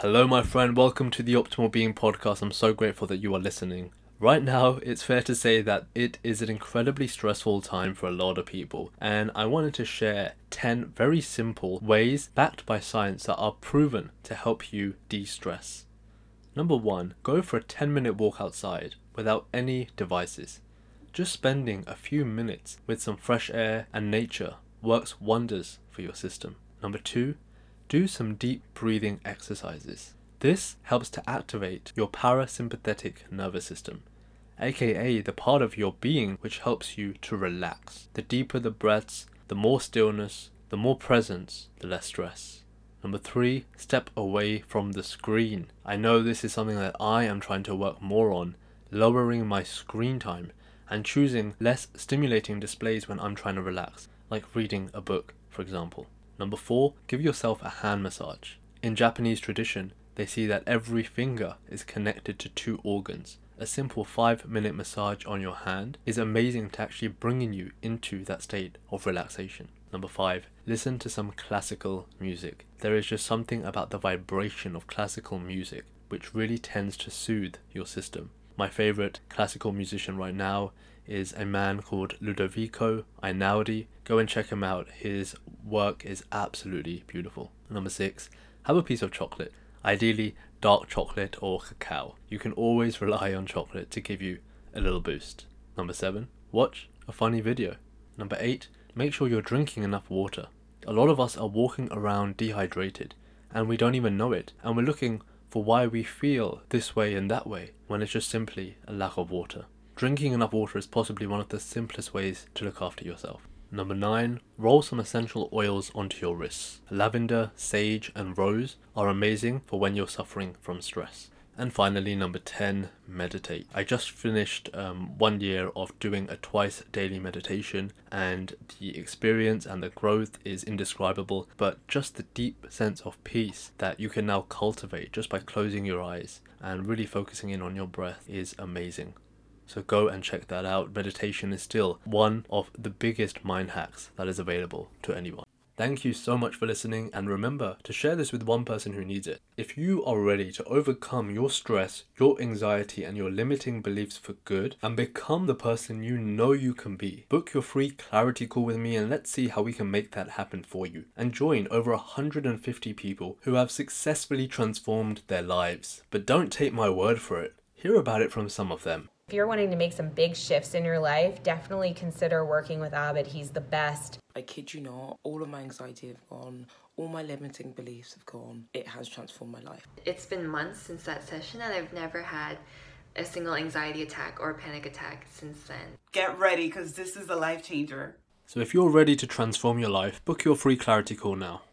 Hello, my friend. Welcome to the Optimal Being podcast. I'm so grateful that you are listening. Right now, it's fair to say that it is an incredibly stressful time for a lot of people, and I wanted to share 10 very simple ways backed by science that are proven to help you de stress. Number one, go for a 10 minute walk outside without any devices. Just spending a few minutes with some fresh air and nature works wonders for your system. Number two, do some deep breathing exercises. This helps to activate your parasympathetic nervous system, aka the part of your being which helps you to relax. The deeper the breaths, the more stillness, the more presence, the less stress. Number three, step away from the screen. I know this is something that I am trying to work more on, lowering my screen time and choosing less stimulating displays when I'm trying to relax, like reading a book, for example. Number four, give yourself a hand massage. In Japanese tradition, they see that every finger is connected to two organs. A simple five minute massage on your hand is amazing to actually bringing you into that state of relaxation. Number five, listen to some classical music. There is just something about the vibration of classical music which really tends to soothe your system. My favorite classical musician right now is a man called Ludovico Einaudi. Go and check him out. His work is absolutely beautiful. Number six, have a piece of chocolate, ideally dark chocolate or cacao. You can always rely on chocolate to give you a little boost. Number seven, watch a funny video. Number eight, make sure you're drinking enough water. A lot of us are walking around dehydrated and we don't even know it, and we're looking for why we feel this way and that way when it's just simply a lack of water. Drinking enough water is possibly one of the simplest ways to look after yourself. Number 9. Roll some essential oils onto your wrists. Lavender, sage, and rose are amazing for when you're suffering from stress. And finally, number 10, meditate. I just finished um, one year of doing a twice daily meditation, and the experience and the growth is indescribable. But just the deep sense of peace that you can now cultivate just by closing your eyes and really focusing in on your breath is amazing. So go and check that out. Meditation is still one of the biggest mind hacks that is available to anyone. Thank you so much for listening, and remember to share this with one person who needs it. If you are ready to overcome your stress, your anxiety, and your limiting beliefs for good, and become the person you know you can be, book your free clarity call with me and let's see how we can make that happen for you. And join over 150 people who have successfully transformed their lives. But don't take my word for it, hear about it from some of them. If you're wanting to make some big shifts in your life, definitely consider working with Abid. He's the best. I kid you not, all of my anxiety have gone, all my limiting beliefs have gone. It has transformed my life. It's been months since that session, and I've never had a single anxiety attack or panic attack since then. Get ready because this is a life changer. So if you're ready to transform your life, book your free clarity call now.